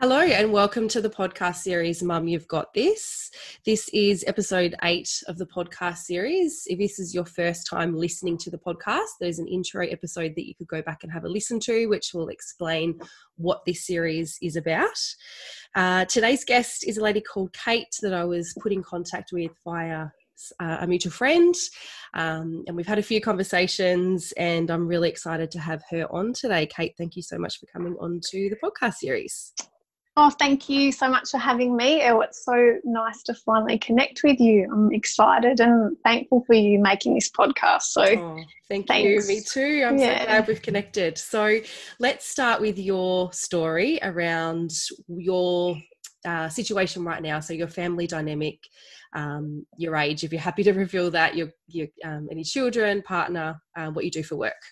Hello, and welcome to the podcast series Mum, You've Got This. This is episode eight of the podcast series. If this is your first time listening to the podcast, there's an intro episode that you could go back and have a listen to, which will explain what this series is about. Uh, today's guest is a lady called Kate that I was put in contact with via uh, a mutual friend. Um, and we've had a few conversations, and I'm really excited to have her on today. Kate, thank you so much for coming on to the podcast series. Oh, thank you so much for having me. Oh, it's so nice to finally connect with you. I'm excited and thankful for you making this podcast. So, oh, thank thanks. you. Me too. I'm yeah. so glad we've connected. So, let's start with your story around your uh, situation right now. So, your family dynamic, um, your age. If you're happy to reveal that, your, your um, any children, partner, um, what you do for work.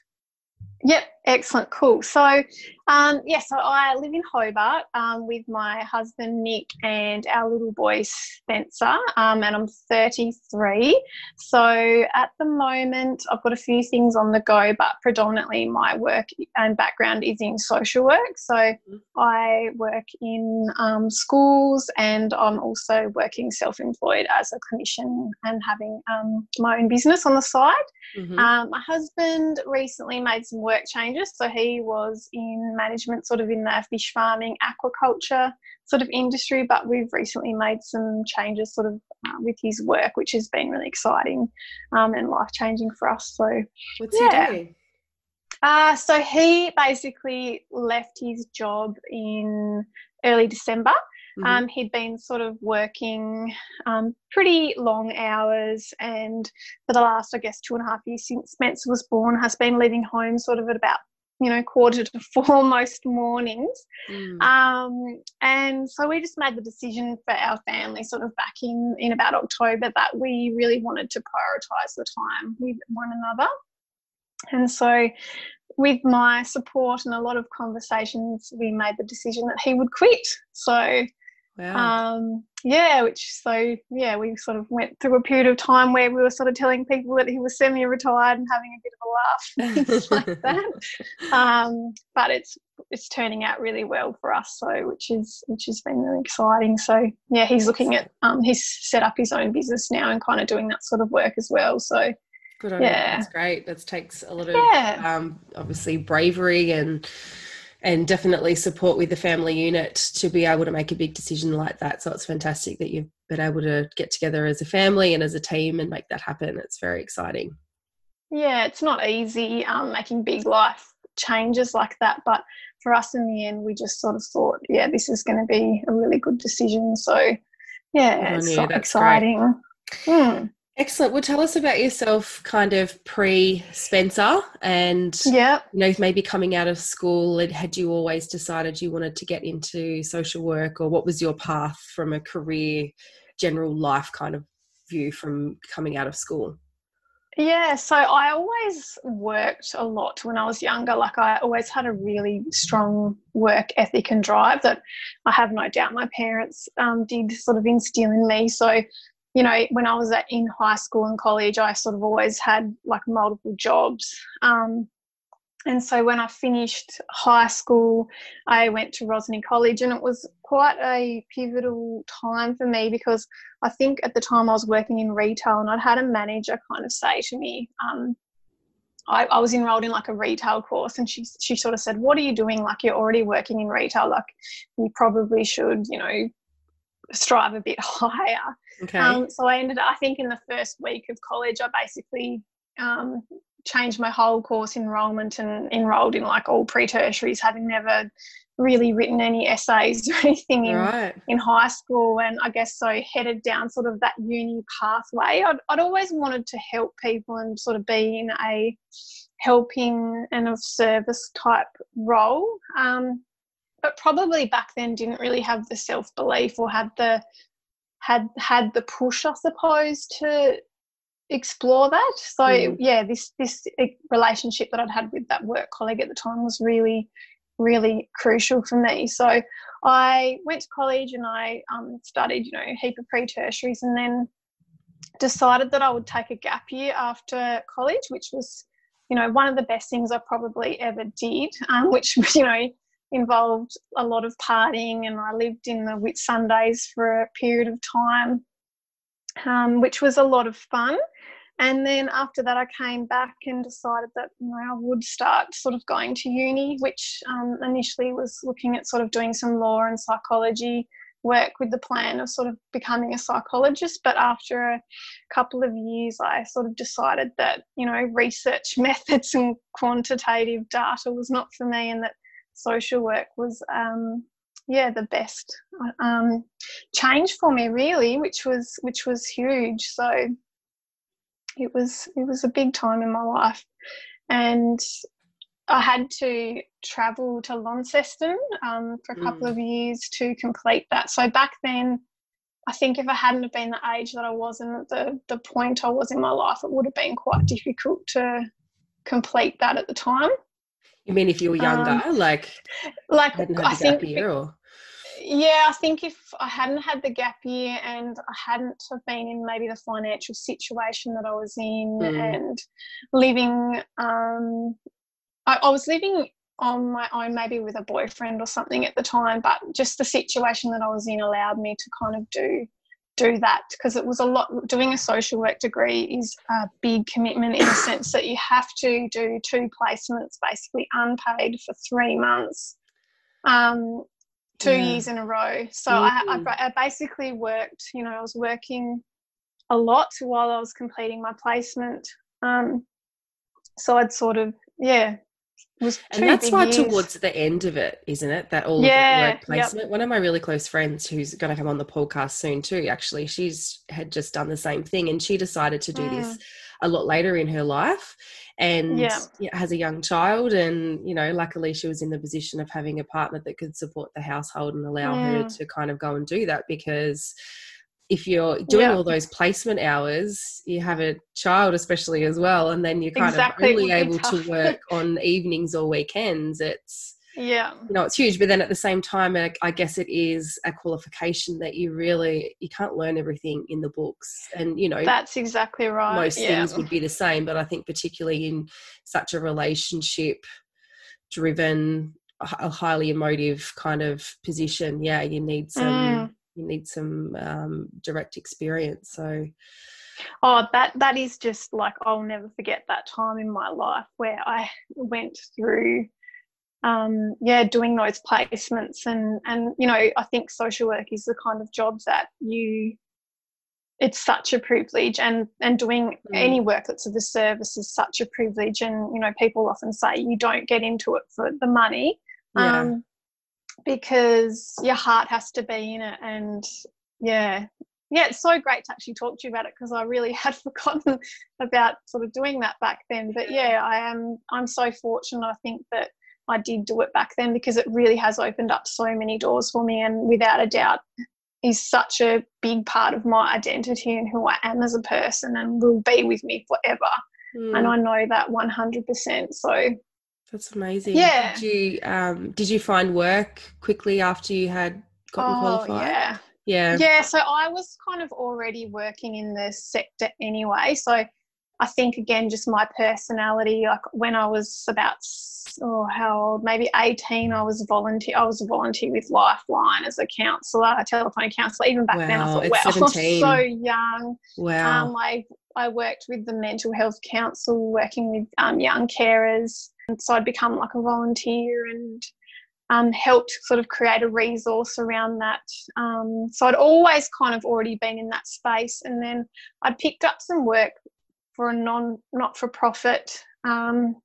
Yep, excellent, cool. So, um, yeah, so I live in Hobart um, with my husband Nick and our little boy Spencer, um, and I'm 33. So, at the moment, I've got a few things on the go, but predominantly my work and background is in social work. So, mm-hmm. I work in um, schools and I'm also working self employed as a clinician and having um, my own business on the side. Mm-hmm. Um, my husband recently made some work changes. So he was in management, sort of in the fish farming, aquaculture sort of industry, but we've recently made some changes sort of uh, with his work, which has been really exciting um, and life changing for us. So, what's yeah. he doing? Uh, so he basically left his job in early December Mm-hmm. Um, he'd been sort of working um, pretty long hours, and for the last, I guess, two and a half years since Spencer was born, has been leaving home sort of at about you know quarter to four most mornings mm. um, and so we just made the decision for our family sort of back in in about october that we really wanted to prioritize the time with one another and so with my support and a lot of conversations we made the decision that he would quit so Wow. Um, yeah, which so yeah, we sort of went through a period of time where we were sort of telling people that he was semi-retired and having a bit of a laugh, things like that. Um, but it's it's turning out really well for us, so which is which has been really exciting. So yeah, he's looking at um, he's set up his own business now and kind of doing that sort of work as well. So good on yeah, that's great. That takes a lot of yeah. um, obviously bravery and and definitely support with the family unit to be able to make a big decision like that. So it's fantastic that you've been able to get together as a family and as a team and make that happen. It's very exciting. Yeah, it's not easy um, making big life changes like that, but for us in the end, we just sort of thought, yeah, this is going to be a really good decision. So, yeah, it's so exciting. Hmm. Excellent. Well, tell us about yourself, kind of pre Spencer, and yeah, you know, maybe coming out of school. And had you always decided you wanted to get into social work, or what was your path from a career, general life kind of view from coming out of school? Yeah, so I always worked a lot when I was younger. Like I always had a really strong work ethic and drive that I have no doubt my parents um, did sort of instill in me. So you know, when I was at, in high school and college, I sort of always had like multiple jobs. Um, and so when I finished high school, I went to Rosny College, and it was quite a pivotal time for me because I think at the time I was working in retail, and I'd had a manager kind of say to me, um, I, I, was enrolled in like a retail course, and she she sort of said, "What are you doing? Like you're already working in retail. Like you probably should, you know, strive a bit higher." Okay. Um, so I ended up, I think in the first week of college, I basically um, changed my whole course enrollment and enrolled in like all pre-tertiaries, having never really written any essays or anything in, right. in high school. And I guess so headed down sort of that uni pathway. I'd, I'd always wanted to help people and sort of be in a helping and of service type role. Um, but probably back then didn't really have the self belief or had the had had the push, I suppose, to explore that. So mm. yeah, this this relationship that I'd had with that work colleague at the time was really really crucial for me. So I went to college and I um, studied, you know, a heap of pre-tertiaries, and then decided that I would take a gap year after college, which was, you know, one of the best things I probably ever did. Um, which you know involved a lot of partying, and I lived in the Whitsundays for a period of time, um, which was a lot of fun. And then after that, I came back and decided that you know I would start sort of going to uni, which um, initially was looking at sort of doing some law and psychology work with the plan of sort of becoming a psychologist. But after a couple of years, I sort of decided that, you know, research methods and quantitative data was not for me and that social work was, um, yeah, the best um, change for me really, which was, which was huge. So it was, it was a big time in my life. And I had to travel to Launceston um, for a couple mm. of years to complete that. So back then, I think if I hadn't have been the age that I was and the, the point I was in my life, it would have been quite difficult to complete that at the time. You mean if you were younger, um, like like I think year, or? yeah, I think if I hadn't had the gap year and I hadn't have been in maybe the financial situation that I was in mm. and living um, I, I was living on my own, maybe with a boyfriend or something at the time, but just the situation that I was in allowed me to kind of do do that because it was a lot doing a social work degree is a big commitment in the sense that you have to do two placements basically unpaid for three months um, two yeah. years in a row so mm-hmm. I, I, I basically worked you know i was working a lot while i was completing my placement um, so i'd sort of yeah and that's why towards the end of it, isn't it? That all yeah, of work placement. Yep. One of my really close friends who's going to come on the podcast soon too, actually, she's had just done the same thing and she decided to do mm. this a lot later in her life and yeah. has a young child and you know luckily she was in the position of having a partner that could support the household and allow mm. her to kind of go and do that because if you're doing yeah. all those placement hours, you have a child, especially as well, and then you're kind exactly. of only able to work on evenings or weekends. It's yeah, you know, it's huge. But then at the same time, I guess it is a qualification that you really you can't learn everything in the books, and you know that's exactly right. Most yeah. things would be the same, but I think particularly in such a relationship driven a highly emotive kind of position yeah you need some mm you need some um, direct experience. So, oh, that that is just like I'll never forget that time in my life where I went through, um, yeah, doing those placements and and you know I think social work is the kind of job that you it's such a privilege and and doing mm. any work that's of the service is such a privilege and you know people often say you don't get into it for the money yeah. um, because your heart has to be in it. And yeah yeah it's so great to actually talk to you about it because i really had forgotten about sort of doing that back then. But yeah i am i'm so fortunate i think that i did do it back then because it really has opened up so many doors for me and without a doubt is such a big part of my identity and who i am as a person and will be with me forever. Mm. and i know that 100% so that's amazing. Yeah. Did you um did you find work quickly after you had gotten oh, qualified? Yeah. Yeah. Yeah. So I was kind of already working in the sector anyway. So I think again, just my personality. Like when I was about oh how old? Maybe eighteen. I was volunteer. I was a volunteer with Lifeline as a counsellor, a telephone counsellor. Even back wow, then, I thought, wow, 17. I'm so young. Wow. Um, I I worked with the mental health council, working with um, young carers. And so I'd become like a volunteer and um, helped sort of create a resource around that. Um, so I'd always kind of already been in that space. And then I'd picked up some work for a non not for profit um,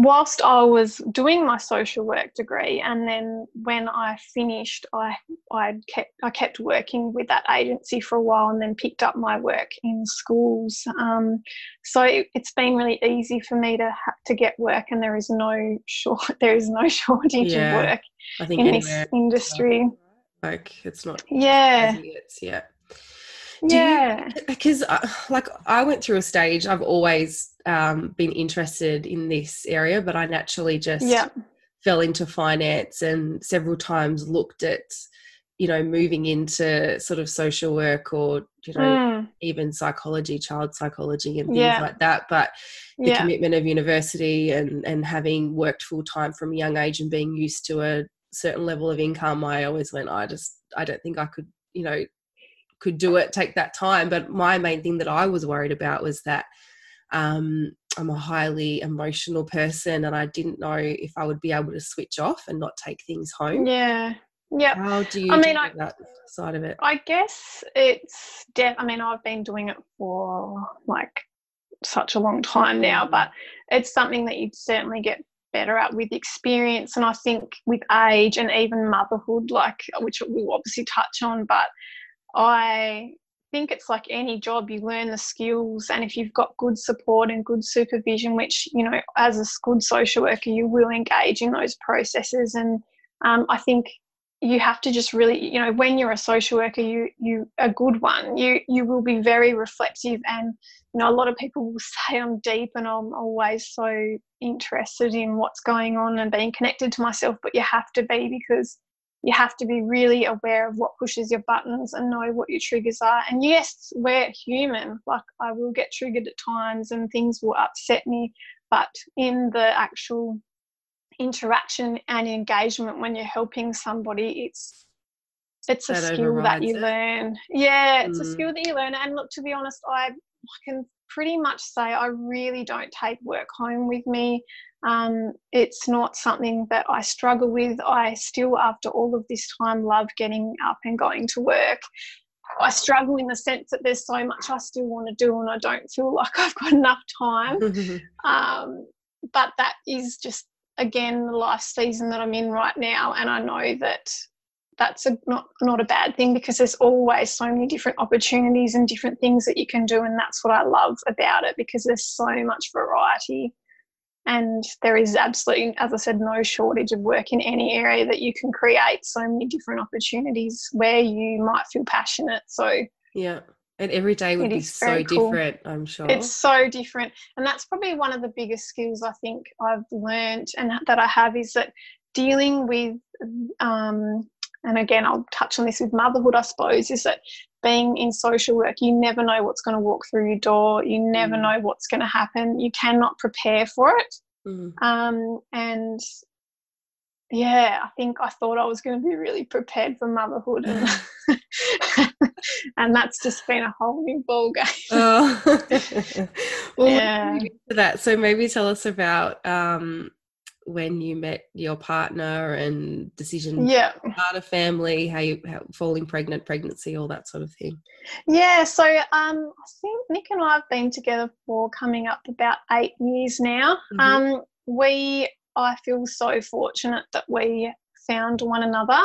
whilst I was doing my social work degree, and then when I finished, I I kept I kept working with that agency for a while, and then picked up my work in schools. Um, so it, has been really easy for me to to get work, and there is no short there is no shortage yeah, of work in this industry. Like it's not yeah it's yeah yeah because uh, like i went through a stage i've always um, been interested in this area but i naturally just yeah. fell into finance and several times looked at you know moving into sort of social work or you know mm. even psychology child psychology and things yeah. like that but the yeah. commitment of university and and having worked full time from a young age and being used to a certain level of income i always went i just i don't think i could you know could do it take that time but my main thing that i was worried about was that um, i'm a highly emotional person and i didn't know if i would be able to switch off and not take things home yeah yeah. How do you I mean, I, that side of it? I guess it's def I mean, I've been doing it for like such a long time now, but it's something that you'd certainly get better at with experience and I think with age and even motherhood, like which we'll obviously touch on, but I think it's like any job you learn the skills and if you've got good support and good supervision which you know as a good social worker you will engage in those processes. And um, i think you have to just really you know when you're a social worker you you a good one you you will be very reflective. And you know a lot of people will say i'm deep and i'm always so interested in what's going on and being connected to myself but you have to be because you have to be really aware of what pushes your buttons and know what your triggers are and yes we're human like i will get triggered at times and things will upset me but in the actual interaction and engagement when you're helping somebody it's it's a that skill that you it. learn yeah it's mm. a skill that you learn and look to be honest I, I can pretty much say i really don't take work home with me. Um, it's not something that i struggle with. I still after all of this time love getting up and going to work. I struggle in the sense that there's so much I still want to do, and I don't feel like I've got enough time. um, but that is just again the life season that I'm in right now, and I know that that's a, not not a bad thing because there's always so many different opportunities and different things that you can do, and that's what I love about it because there's so much variety, and there is absolutely, as I said, no shortage of work in any area that you can create so many different opportunities where you might feel passionate. So yeah and every day would be so cool. different, I'm sure. It's so different. And that's probably one of the biggest skills I think I've learned and that I have is that dealing with, um, and again, I'll touch on this with motherhood, I suppose, is that being in social work, you never know what's going to walk through your door. You never mm. know what's going to happen. You cannot prepare for it. Mm. Um, and yeah, I think I thought I was going to be really prepared for motherhood, and, and that's just been a whole new ball game. oh. well, yeah. that. So maybe tell us about um, when you met your partner and decision yeah. start a family, how you how, falling pregnant, pregnancy, all that sort of thing. Yeah, so um, I think Nick and I have been together for coming up about eight years now. Mm-hmm. Um, we I feel so fortunate that we found one another.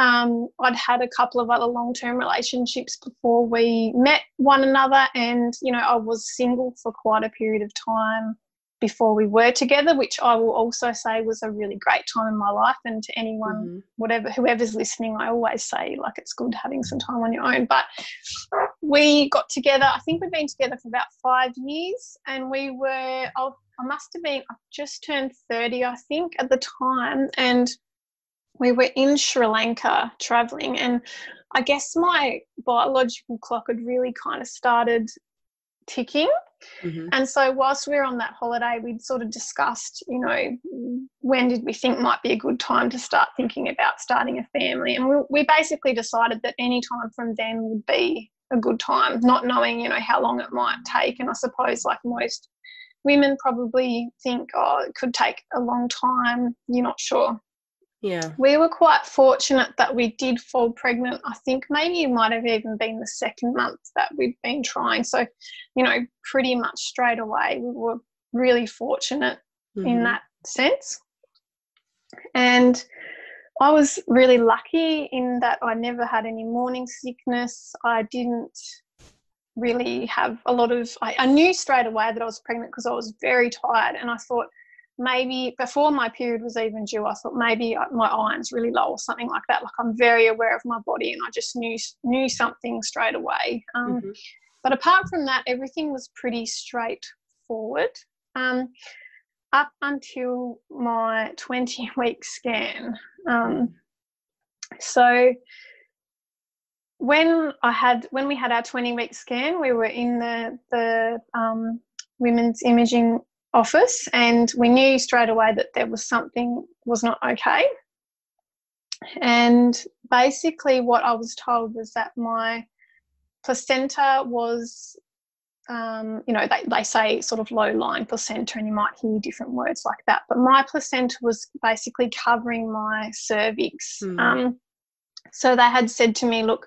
Um, I'd had a couple of other long term relationships before we met one another, and you know, I was single for quite a period of time before we were together, which I will also say was a really great time in my life. And to anyone, mm-hmm. whatever, whoever's listening, I always say like it's good having some time on your own. But we got together. I think we've been together for about five years, and we were. I'll I must have been, I just turned 30, I think, at the time. And we were in Sri Lanka traveling. And I guess my biological clock had really kind of started ticking. Mm-hmm. And so, whilst we were on that holiday, we'd sort of discussed, you know, when did we think might be a good time to start thinking about starting a family? And we, we basically decided that any time from then would be a good time, not knowing, you know, how long it might take. And I suppose, like most women probably think, oh, it could take a long time. You're not sure. Yeah. We were quite fortunate that we did fall pregnant. I think maybe it might have even been the second month that we'd been trying. So, you know, pretty much straight away, we were really fortunate mm-hmm. in that sense. And I was really lucky in that I never had any morning sickness. I didn't really have a lot of I, I knew straight away that I was pregnant because I was very tired and I thought maybe before my period was even due I thought maybe my iron's really low or something like that. Like I'm very aware of my body and I just knew knew something straight away. Um, mm-hmm. but apart from that everything was pretty straightforward um, up until my 20 week scan. Um, so when I had when we had our 20 week scan, we were in the the um, women's imaging office, and we knew straight away that there was something was not okay. And basically, what I was told was that my placenta was, um, you know, they, they say sort of low lying placenta, and you might hear different words like that. But my placenta was basically covering my cervix. Mm. Um, so they had said to me, look,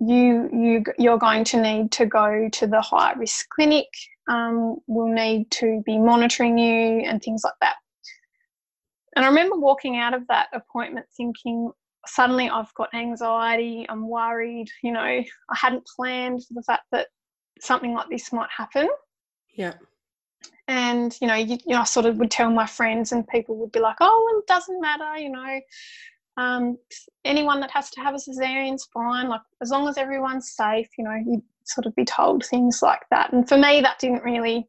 you you you're going to need to go to the high risk clinic. Um, we'll need to be monitoring you and things like that. And I remember walking out of that appointment thinking, suddenly I've got anxiety, I'm worried, you know, I hadn't planned for the fact that something like this might happen. Yeah. And, you know, you, you know, I sort of would tell my friends and people would be like, oh, it doesn't matter, you know, um, anyone that has to have a cesarean's fine. Like as long as everyone's safe, you know, you sort of be told things like that. And for me, that didn't really,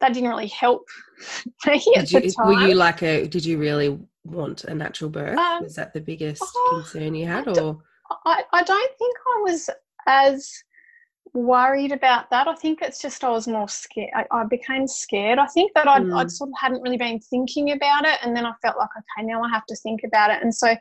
that didn't really help me did you, Were you like a? Did you really want a natural birth? Um, was that the biggest oh, concern you had, or? I, I don't think I was as worried about that. I think it's just I was more scared. I, I became scared. I think that I'd, mm. I'd, sort of hadn't really been thinking about it, and then I felt like, okay, now I have to think about it. And so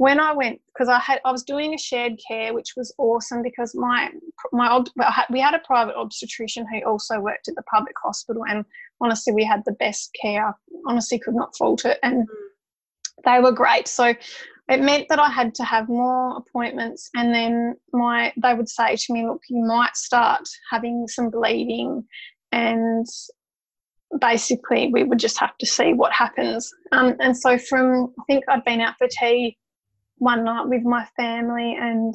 when I went, because I had I was doing a shared care, which was awesome because my my we had a private obstetrician who also worked at the public hospital, and honestly, we had the best care. Honestly, could not fault it, and mm. they were great. So it meant that I had to have more appointments and then my they would say to me, look, you might start having some bleeding and basically we would just have to see what happens. Um, and so from I think I'd been out for tea one night with my family and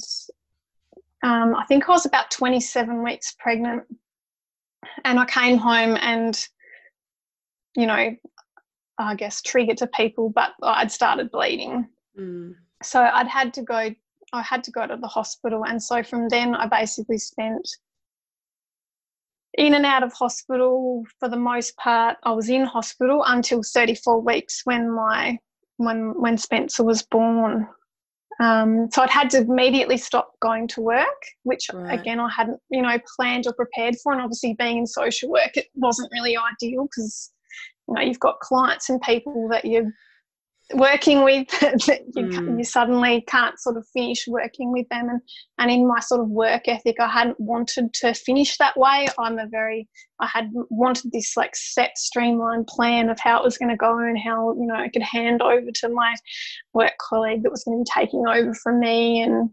um, I think I was about 27 weeks pregnant and I came home and you know I guess triggered to people but I'd started bleeding Mm. So I'd had to go. I had to go to the hospital, and so from then I basically spent in and out of hospital for the most part. I was in hospital until 34 weeks when my when when Spencer was born. Um, so I'd had to immediately stop going to work, which right. again I hadn't, you know, planned or prepared for. And obviously, being in social work, it wasn't really ideal because you know you've got clients and people that you're working with you, mm. you, suddenly can't sort of finish working with them and and in my sort of work ethic i hadn't wanted to finish that way i'm a very i had wanted this like set streamlined plan of how it was going to go and how you know i could hand over to my work colleague that was going to be taking over from me and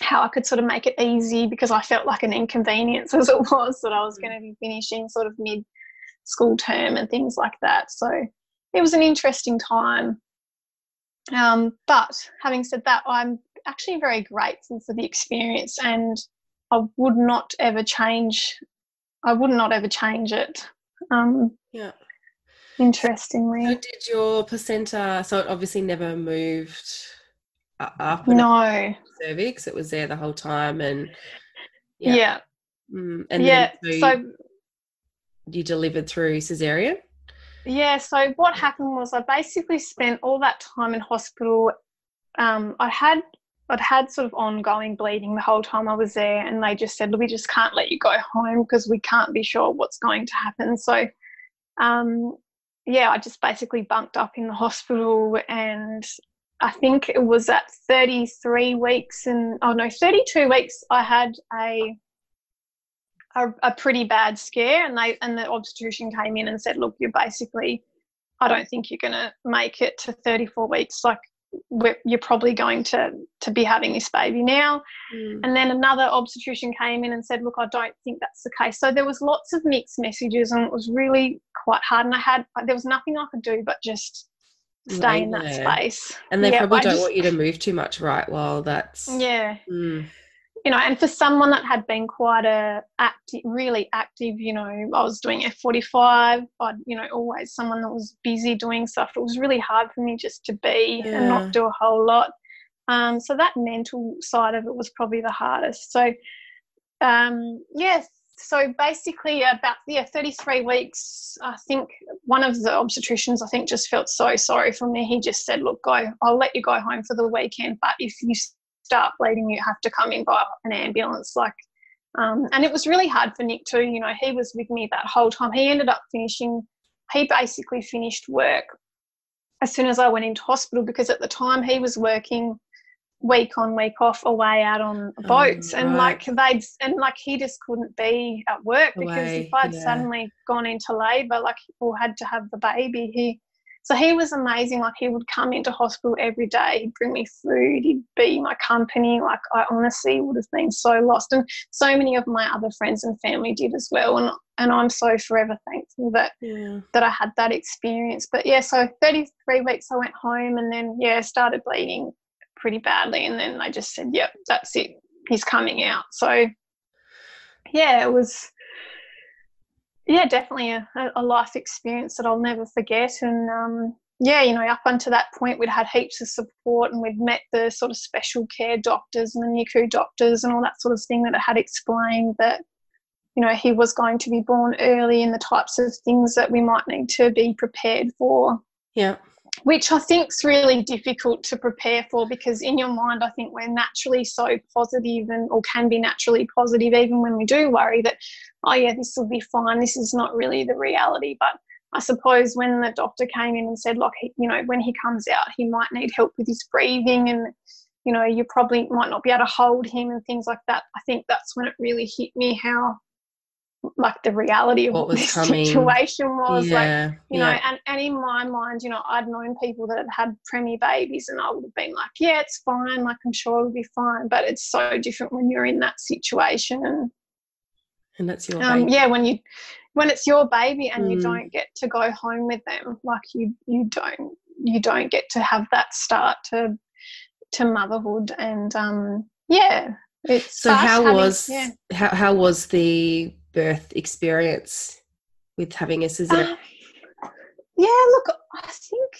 how I could sort of make it easy because I felt like an inconvenience as it was that I was mm. going to be finishing sort of mid school term and things like that. So it was an interesting time um, but having said that, I'm actually very grateful for the experience and I would not ever change I would not ever change it. Um, yeah. Interestingly. So did your placenta so it obviously never moved up no cervix it was there the whole time and yeah, yeah. Mm, and yeah so, you delivered through cesarean yeah, so what happened was I basically spent all that time in hospital. Um, I had I'd had sort of ongoing bleeding the whole time I was there, and they just said, "We just can't let you go home because we can't be sure what's going to happen." So, um, yeah, I just basically bunked up in the hospital, and I think it was at 33 weeks, and oh no, 32 weeks. I had a a, a pretty bad scare, and they and the obstetrician came in and said, "Look, you're basically, I don't think you're going to make it to 34 weeks. Like, you're probably going to to be having this baby now." Mm. And then another obstetrician came in and said, "Look, I don't think that's the case." So there was lots of mixed messages, and it was really quite hard. And I had there was nothing I could do but just stay in that space. And they yeah, probably don't just, want you to move too much, right? While that's yeah. Mm you know, and for someone that had been quite a active, really active, you know, I was doing F45, I'd, you know, always someone that was busy doing stuff. It was really hard for me just to be yeah. and not do a whole lot. Um, so that mental side of it was probably the hardest. So, um, yes. So basically, about yeah, 33 weeks. I think one of the obstetricians, I think, just felt so sorry for me. He just said, "Look, go. I'll let you go home for the weekend, but if you start bleeding, you have to come in by an ambulance. Like, um, and it was really hard for Nick too. You know, he was with me that whole time. He ended up finishing. He basically finished work as soon as I went into hospital because at the time he was working week on week off away out on oh, boats and right. like they'd and like he just couldn't be at work because away, if I'd yeah. suddenly gone into labor like or had to have the baby he so he was amazing like he would come into hospital every day he'd bring me food he'd be my company like I honestly would have been so lost and so many of my other friends and family did as well and and I'm so forever thankful that yeah. that I had that experience but yeah so 33 weeks I went home and then yeah started bleeding pretty badly. And then they just said, yep, that's it. He's coming out. So, yeah, it was, yeah, definitely a, a life experience that I'll never forget. And, um, yeah, you know, up until that point, we'd had heaps of support and we'd met the sort of special care doctors and the NICU doctors and all that sort of thing that had explained that, you know, he was going to be born early and the types of things that we might need to be prepared for. Yeah which I think is really difficult to prepare for because in your mind, I think we're naturally so positive and or can be naturally positive even when we do worry that, oh yeah, this will be fine. This is not really the reality. But I suppose when the doctor came in and said, look, you know, when he comes out, he might need help with his breathing and you know, you probably might not be able to hold him and things like that. I think that's when it really hit me how like the reality of what, was coming. situation was yeah, like you yeah. know and, and in my mind you know i'd known people that had had preemie babies and i would have been like yeah it's fine like i'm sure it'll be fine but it's so different when you're in that situation and and that's your um, yeah when you when it's your baby and mm. you don't get to go home with them like you you don't you don't get to have that start to to motherhood and um yeah it's so how having, was yeah. how, how was the birth experience with having a cesarean? Uh, yeah, look, I think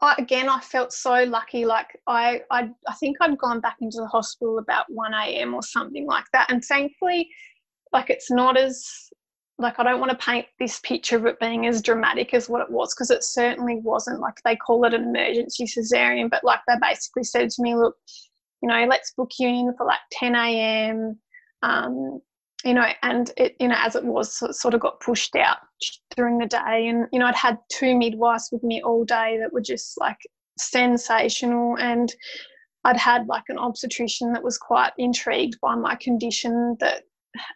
I, again, I felt so lucky. Like I, I, I think I'd gone back into the hospital about one a.m. or something like that, and thankfully, like it's not as like I don't want to paint this picture of it being as dramatic as what it was because it certainly wasn't. Like they call it an emergency cesarean, but like they basically said to me, look, you know, let's book you in for like 10 a.m. Um, you know, and it, you know, as it was, it sort of got pushed out during the day. And, you know, I'd had two midwives with me all day that were just like sensational. And I'd had like an obstetrician that was quite intrigued by my condition that,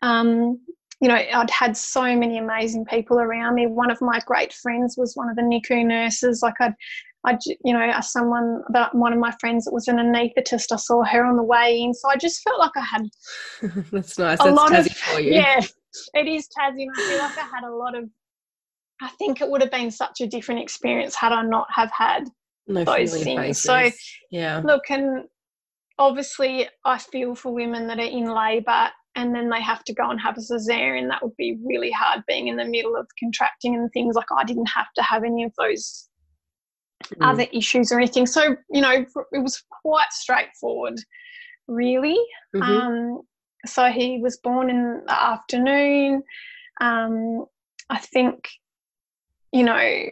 um, you know, I'd had so many amazing people around me. One of my great friends was one of the NICU nurses. Like I'd I, you know, as someone that one of my friends that was an anaesthetist, I saw her on the way in. So I just felt like I had. That's nice. A That's lot Tassie of, for you. Yeah, it is Tassie. I feel like I had a lot of. I think it would have been such a different experience had I not have had no those things. Faces. So yeah, look, and obviously I feel for women that are in labour and then they have to go and have a cesarean. That would be really hard being in the middle of contracting and things. Like I didn't have to have any of those mm. other issues or anything. So, you know, it was quite straightforward, really. Mm-hmm. Um, so he was born in the afternoon. Um, I think, you know,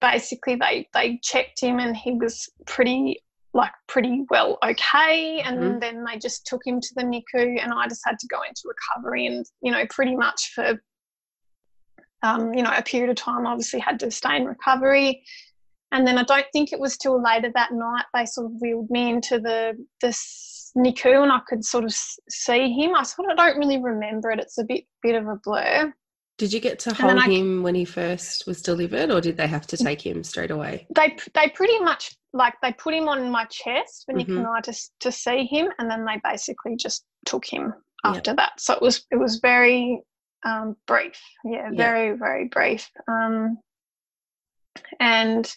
basically they they checked him and he was pretty like pretty well okay and mm-hmm. then they just took him to the NICU and I just had to go into recovery and you know pretty much for um, you know a period of time obviously had to stay in recovery and then I don't think it was till later that night they sort of wheeled me into the this NICU and I could sort of see him. I sort of don't really remember it. It's a bit bit of a blur. Did you get to hold I, him when he first was delivered, or did they have to take him straight away? They they pretty much like they put him on my chest for Nick mm-hmm. and I to to see him, and then they basically just took him after yep. that. So it was it was very um, brief, yeah, yep. very very brief. Um, and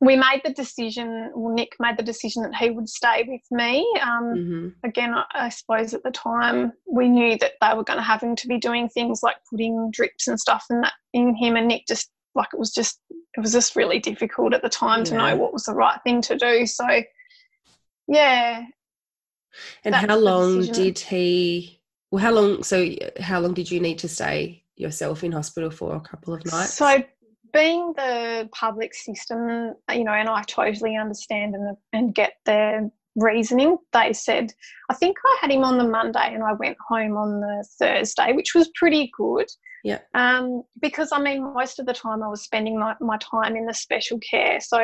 we made the decision, well, Nick made the decision that he would stay with me. Um, mm-hmm. Again, I, I, suppose at the time we knew that they were going to have him to be doing things like putting drips and stuff in that in him, and Nick just like it was just it was just really difficult at the time yeah. to know what was the right thing to do. So, yeah. And how long did he? Well, how long? So, how long did you need to stay yourself in hospital for? A couple of nights. So being the public system, you know, and I totally understand and, and get their reasoning. They said, I think I had him on the Monday and I went home on the Thursday, which was pretty good. Yeah. Um, because I mean, most of the time I was spending my, my time in the special care. So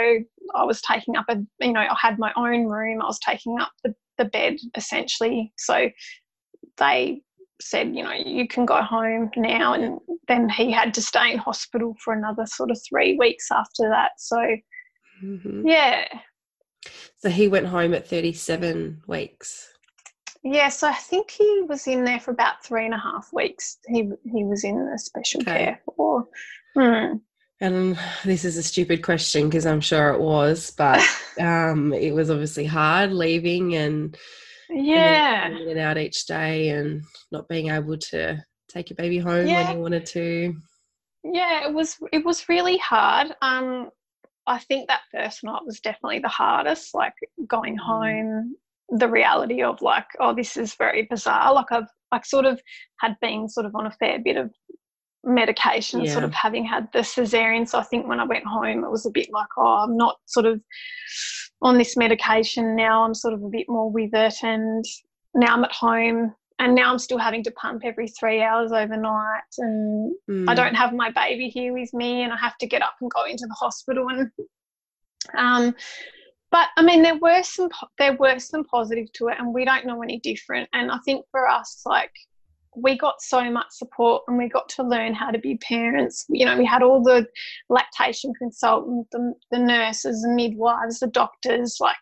I was taking up a, you know, I had my own room, I was taking up the, the bed essentially. So they said, you know, you can go home now. And then he had to stay in hospital for another sort of three weeks after that. So, mm-hmm. yeah. So he went home at 37 weeks. Yeah, so I think he was in there for about three and a half weeks. He he was in the special okay. care for. Hmm. And this is a stupid question because I'm sure it was, but um, it was obviously hard leaving and yeah, and in and out each day and not being able to take your baby home yeah. when you wanted to. Yeah, it was it was really hard. Um, I think that first night was definitely the hardest. Like going mm. home the reality of like, oh, this is very bizarre. Like I've I sort of had been sort of on a fair bit of medication, yeah. sort of having had the cesarean. So I think when I went home, it was a bit like, oh, I'm not sort of on this medication now. I'm sort of a bit more with it, and now I'm at home. And now I'm still having to pump every three hours overnight, and mm. I don't have my baby here with me, and I have to get up and go into the hospital. And um, but I mean, there were some there were some positive to it, and we don't know any different. And I think for us, like we got so much support and we got to learn how to be parents. You know, we had all the lactation consultants, the, the nurses, the midwives, the doctors, like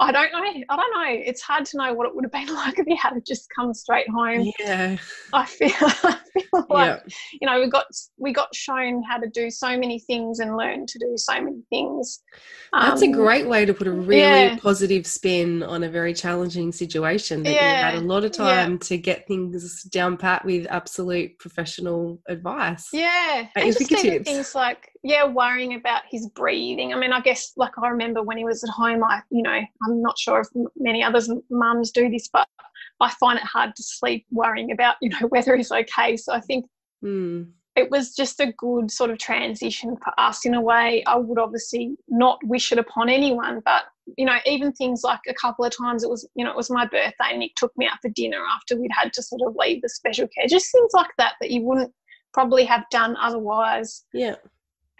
I don't know. I don't know. It's hard to know what it would have been like if he had just come straight home. Yeah. I feel, I feel like you know we got we got shown how to do so many things and learn to do so many things. That's um, a great way to put a really yeah. positive spin on a very challenging situation. That yeah. you had a lot of time yeah. to get things down pat with absolute professional advice. Yeah, and just even things like yeah, worrying about his breathing. I mean, I guess like I remember when he was at home, I you know I'm not sure if many others mums do this, but I find it hard to sleep worrying about you know whether he's okay. So I think. Mm it was just a good sort of transition for us in a way. I would obviously not wish it upon anyone, but you know, even things like a couple of times it was, you know, it was my birthday and Nick took me out for dinner after we'd had to sort of leave the special care. Just things like that that you wouldn't probably have done otherwise. Yeah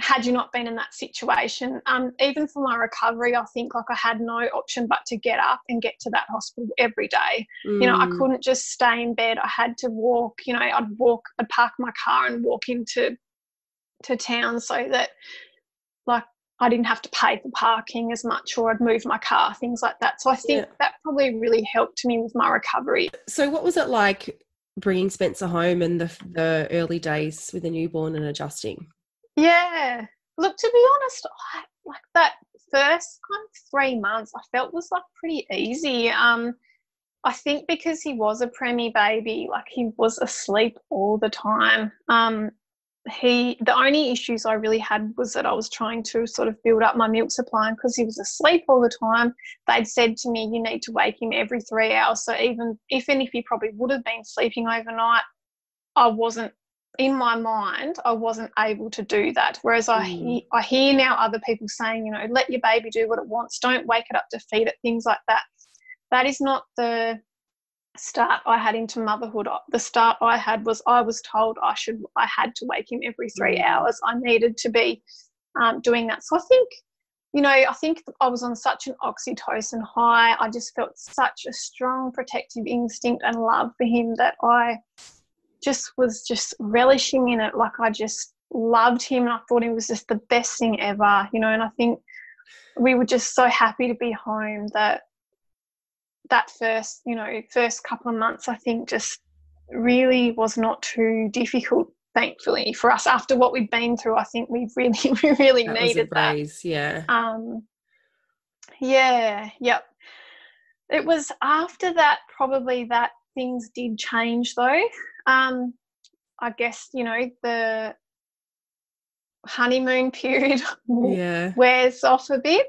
had you not been in that situation. Um, even for my recovery, I think like I had no option but to get up and get to that hospital every day. Mm. You know, I mm. couldn't just stay in bed. I had to walk. You know, I'd walk, I'd park my car and walk into to town so that like I didn't have to pay for parking as much or I'd move my car, things like that. So I think yeah. that probably really helped me with my recovery. So what was it like bringing Spencer home in the the early days with a newborn and adjusting? Yeah. Look, to be honest, I, like that first kind of three months, I felt was like pretty easy. Um, I think because he was a preemie baby, like he was asleep all the time. Um, he the only issues I really had was that I was trying to sort of build up my milk supply because he was asleep all the time. They'd said to me, "You need to wake him every three hours." So even if and if he probably would have been sleeping overnight, I wasn't in my mind, I wasn't able to do that. Whereas I, mm. hear, I hear now other people saying, you know, let your baby do what it wants, don't wake it up to feed it, things like that. That is not the start I had into motherhood. The start I had was I was told I should, I had to wake him every three mm. hours. I needed to be um, doing that. So I think, you know, I think I was on such an oxytocin high. I just felt such a strong protective instinct and love for him that I just was just relishing in it. Like I just loved him and I thought he was just the best thing ever, you know. And I think we were just so happy to be home that that first, you know, first couple of months, I think just really was not too difficult. Thankfully for us, after what we've been through, I think we really, we really that needed that. Yeah. Um. Yeah. Yep. It was after that, probably that things did change though um, I guess you know the honeymoon period yeah. wears off a bit,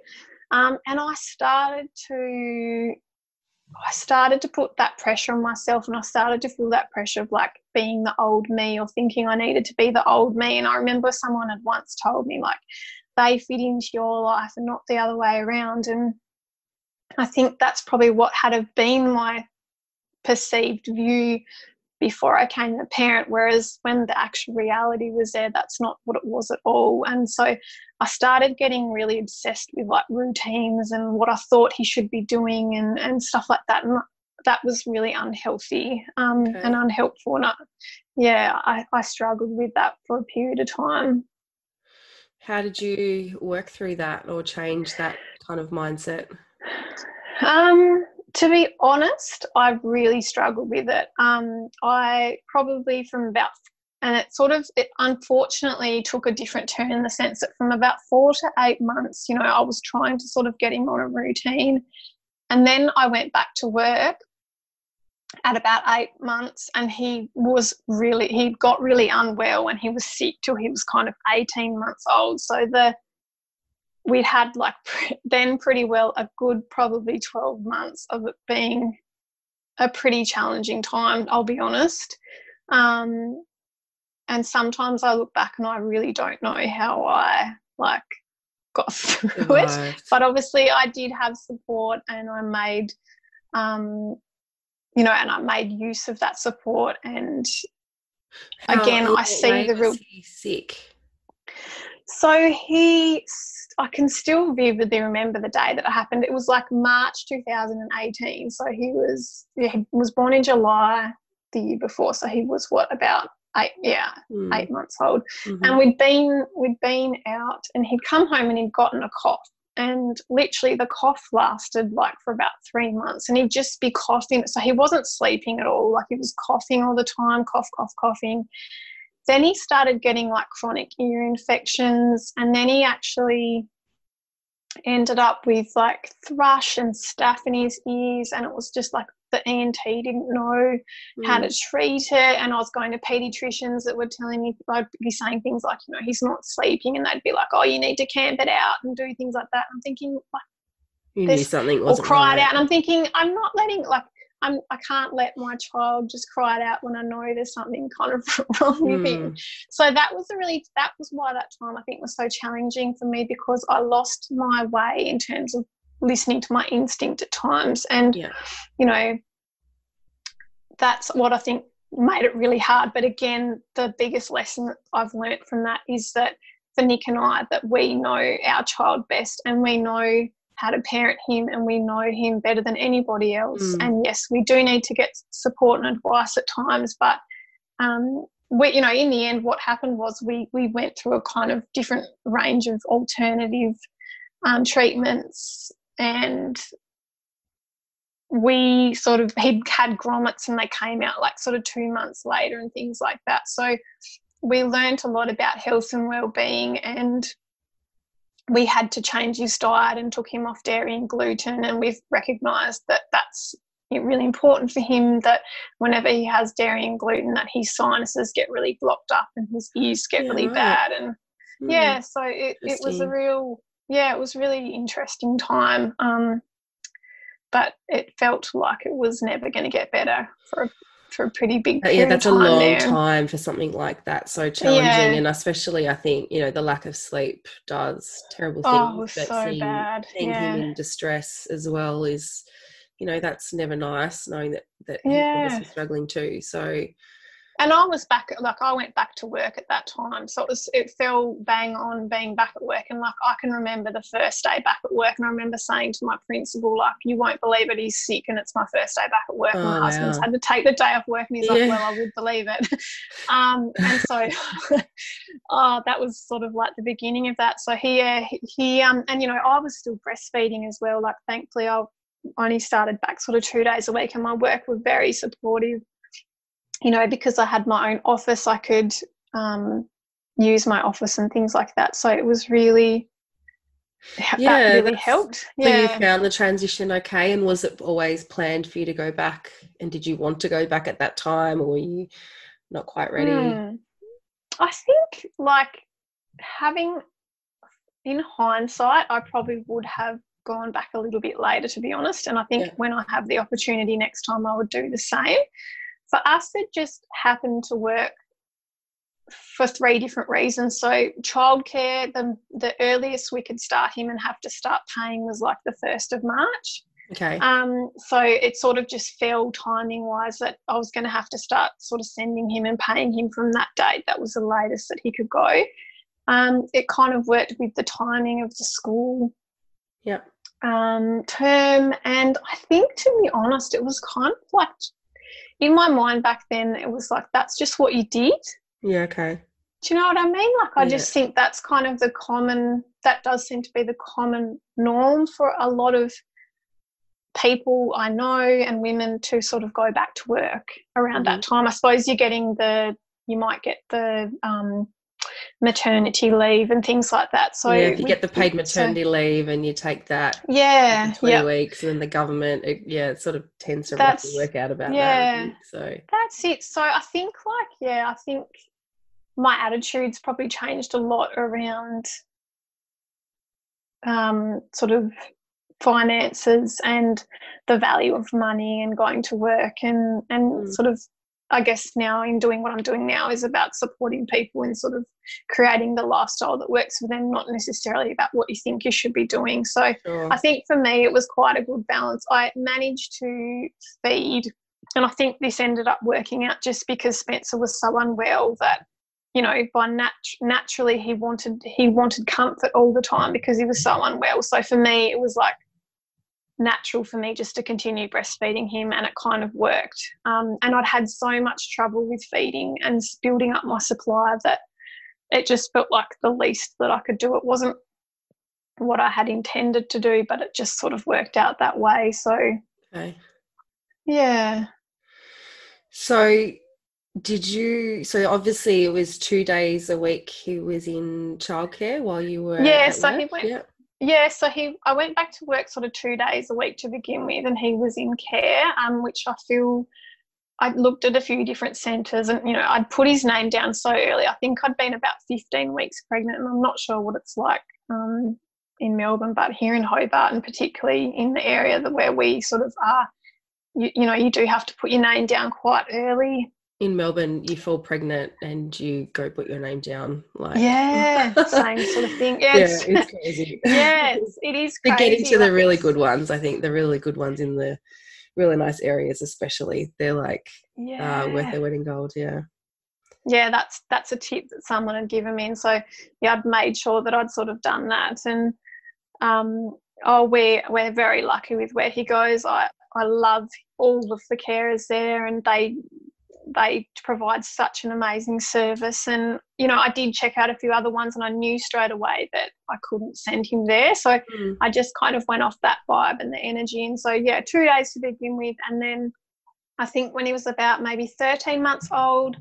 um, and I started to I started to put that pressure on myself, and I started to feel that pressure of like being the old me or thinking I needed to be the old me. And I remember someone had once told me like they fit into your life and not the other way around, and I think that's probably what had have been my perceived view before I became a parent. Whereas when the actual reality was there, that's not what it was at all. And so I started getting really obsessed with like routines and what I thought he should be doing and, and stuff like that. And that was really unhealthy um, okay. and unhelpful. And I, yeah, I, I struggled with that for a period of time. How did you work through that or change that kind of mindset? Um, to be honest, I really struggled with it. Um, I probably from about, and it sort of, it unfortunately took a different turn in the sense that from about four to eight months, you know, I was trying to sort of get him on a routine. And then I went back to work at about eight months and he was really, he got really unwell and he was sick till he was kind of 18 months old. So the, we'd had like then pretty well a good probably 12 months of it being a pretty challenging time i'll be honest. Um, and sometimes i look back and i really don't know how i like got through it. But obviously i did have support and i made um, you know and i made use of that support and how, again i see the real sick so he I can still vividly remember the day that it happened. It was like March 2018. So he was yeah, he was born in July the year before. So he was what about eight yeah mm. eight months old. Mm-hmm. And we'd been we'd been out and he'd come home and he'd gotten a cough. And literally the cough lasted like for about three months and he'd just be coughing. So he wasn't sleeping at all. Like he was coughing all the time, cough, cough, coughing. Then he started getting like chronic ear infections, and then he actually ended up with like thrush and stuff in his ears, and it was just like the ENT didn't know mm. how to treat it. And I was going to pediatricians that were telling me, I'd be saying things like, you know, he's not sleeping. And they'd be like, oh, you need to camp it out and do things like that. I'm thinking, like, you knew something or cried right. out. And I'm thinking, I'm not letting, like, I'm, I can't let my child just cry it out when I know there's something kind of wrong with mm. him. So that was a really that was why that time I think was so challenging for me because I lost my way in terms of listening to my instinct at times, and yeah. you know that's what I think made it really hard. But again, the biggest lesson I've learned from that is that for Nick and I, that we know our child best and we know how to parent him and we know him better than anybody else. Mm. And yes, we do need to get support and advice at times, but um, we, you know, in the end, what happened was we we went through a kind of different range of alternative um, treatments, and we sort of he had grommets and they came out like sort of two months later and things like that. So we learned a lot about health and well-being and we had to change his diet and took him off dairy and gluten and we've recognized that that's really important for him that whenever he has dairy and gluten that his sinuses get really blocked up and his ears get yeah, really right. bad and mm, yeah so it, it was a real yeah it was really interesting time um, but it felt like it was never going to get better for a for a pretty big yeah that's a long there. time for something like that so challenging yeah. and especially i think you know the lack of sleep does terrible oh, things oh, but so seeing, bad. seeing yeah. in distress as well is you know that's never nice knowing that that yeah. he's struggling too so and I was back like I went back to work at that time, so it was it fell bang on being back at work. And like I can remember the first day back at work, and I remember saying to my principal, like, "You won't believe it, he's sick, and it's my first day back at work. Oh, my husband's had to take the day off work, and he's yeah. like, well, I would believe it." um, and so, oh, that was sort of like the beginning of that. So he uh, he um, and you know I was still breastfeeding as well. Like thankfully I only started back sort of two days a week, and my work were very supportive you know, because I had my own office, I could um, use my office and things like that. So it was really, yeah, that really helped. Yeah. So you found the transition okay, and was it always planned for you to go back? And did you want to go back at that time, or were you not quite ready? Mm. I think, like, having in hindsight, I probably would have gone back a little bit later, to be honest. And I think yeah. when I have the opportunity next time, I would do the same. For us, it just happened to work for three different reasons. So childcare, the the earliest we could start him and have to start paying was like the first of March. Okay. Um, so it sort of just fell timing wise that I was going to have to start sort of sending him and paying him from that date. That was the latest that he could go. Um, it kind of worked with the timing of the school Yep. um, term. And I think, to be honest, it was kind of like in my mind back then, it was like that's just what you did. Yeah. Okay. Do you know what I mean? Like, I Yeah. just think that's kind of the common, that does seem to be the common norm for a lot of people I know and women to sort of go back to work around that Mm-hmm. time. I suppose you're getting the, you might get the um, maternity leave and things like that. So, yeah, if you we- get the paid so- maternity leave and you take that yeah, 20 yeah. weeks, and then the government, it, yeah, it sort of tends to That's- work out about yeah. that. So That's it. So I think, like, yeah, I think my attitude's probably changed a lot around um, sort of finances and the value of money and going to work and and Mm. sort of I guess now in doing what I'm doing now is about supporting people and sort of creating the lifestyle that works for them, not necessarily about what you think you should be doing. So sure. I think for me, it was quite a good balance. I managed to feed, and I think this ended up working out just because Spencer was so unwell that, you know, by nat- naturally he wanted he wanted comfort all the time because he was so unwell. So for me, it was like natural for me just to continue breastfeeding him, and it kind of worked. Um, and I'd had so much trouble with feeding and building up my supply that it just felt like the least that I could do. It wasn't what I had intended to do, but it just sort of worked out that way. So, okay. yeah. So did you? So obviously it was two days a week. He was in childcare while you were. Yeah, so he went- Yeah. Yeah, so he, I went back to work sort of two days a week to begin with, and he was in care, um, which I feel I looked at a few different centres, and you know, I'd put his name down so early. I think I'd been about 15 weeks pregnant, and I'm not sure what it's like um, in Melbourne, but here in Hobart, and particularly in the area that where we sort of are, you, you know, you do have to put your name down quite early. In Melbourne, you fall pregnant and you go put your name down. Like Yeah, same sort of thing. Yeah, Yeah, it's, it's crazy. yes, it is. to Crazy. get into the like really good ones, I think the really good ones in the really nice areas, especially, they're like Yeah, uh, worth their wedding gold. Yeah. yeah, that's that's a tip that someone had given me, and so yeah, I'd made sure that I'd sort of done that, and um, oh, we're we're very lucky with where he goes. I I love all of the carers there, and they they provide such an amazing service. And you know, I did check out a few other ones, and I knew straight away that I couldn't send him there, so Mm. I just kind of went off that vibe and the energy. And so, yeah, two days to begin with. And then I think when he was about maybe 13 months old,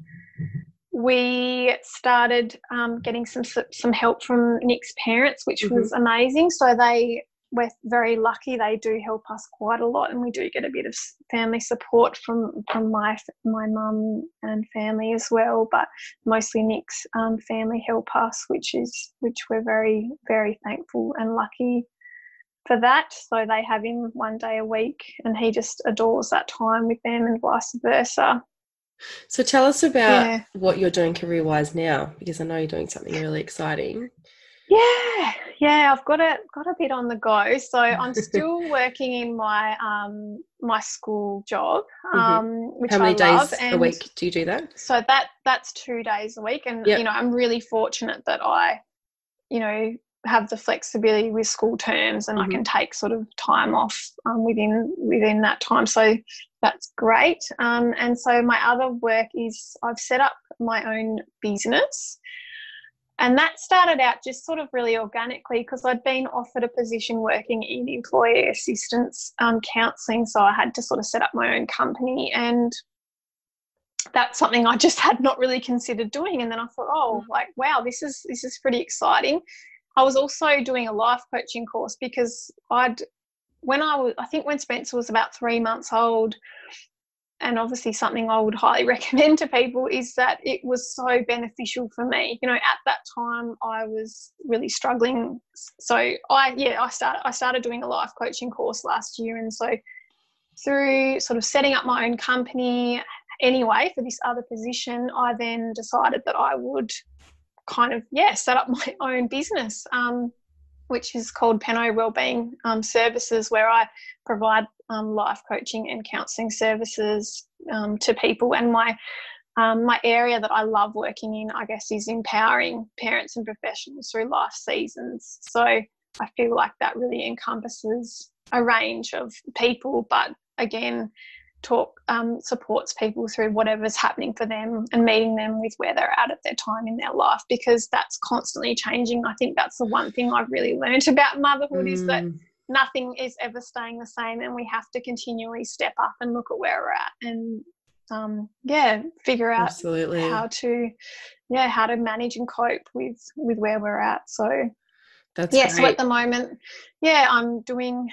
we started um, getting some some help from Nick's parents, which Mhm. was amazing. So they we're very lucky; they do help us quite a lot, and we do get a bit of family support from from my my mum and family as well. But mostly Nick's um, family help us, which is which we're very very thankful and lucky for that. So they have him one day a week, and he just adores that time with them, and vice versa. So tell us about Yeah. what you're doing career wise now, because I know you're doing something really exciting. Yeah, yeah, I've got a got a bit on the go. So I'm still working in my um my school job, Mhm. um, which How many I days love. a and week do you do that? So that that's two days a week, and Yep. you know I'm really fortunate that I, you know, have the flexibility with school terms, and Mhm. I can take sort of time off um, within within that time. So that's great. Um, and so my other work is I've set up my own business. And that started out just sort of really organically because I'd been offered a position working in employee assistance um, counselling. So I had to sort of set up my own company. And that's something I just had not really considered doing. And then I thought, oh, like, wow, this is this is pretty exciting. I was also doing a life coaching course because I'd when I was I think when Spencer was about three months old, and obviously something I would highly recommend to people is that it was so beneficial for me. You know, at that time I was really struggling. So I yeah, I started I started doing a life coaching course last year and so through sort of setting up my own company anyway for this other position, I then decided that I would kind of yeah, set up my own business. Um which is called Peno Wellbeing um, Services, where I provide um, life coaching and counselling services um, to people. And my um, my area that I love working in, I guess, is empowering parents and professionals through life seasons. So I feel like that really encompasses a range of people, but again, talk um, supports people through whatever's happening for them and meeting them with where they're at at their time in their life because that's constantly changing. I think that's the one thing I've really learned about motherhood mm. is that mm. nothing is ever staying the same and we have to continually step up and look at where we're at and um, yeah figure out Absolutely. how to yeah how to manage and cope with with where we're at so that's yeah great. so at the moment yeah i'm doing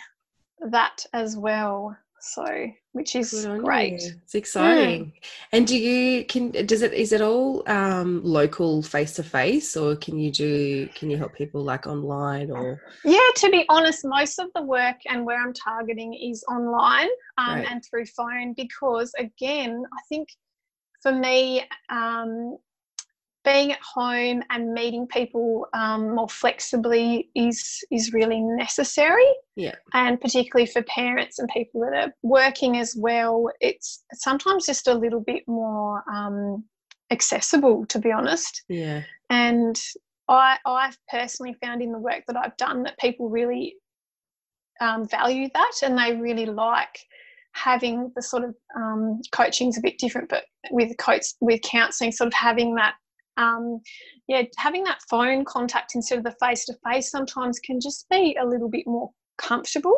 that as well so which is great you. it's exciting mm. and do you can does it is it all um local face to face or can you do can you help people like online or yeah to be honest most of the work and where i'm targeting is online um, right. and through phone because again i think for me um being at home and meeting people um, more flexibly is is really necessary. Yeah. And particularly for parents and people that are working as well, it's sometimes just a little bit more um, accessible, to be honest. Yeah. And I I've personally found in the work that I've done that people really um, value that and they really like having the sort of um, coaching's a bit different, but with coach with counselling, sort of having that um, yeah, having that phone contact instead of the face to face sometimes can just be a little bit more comfortable.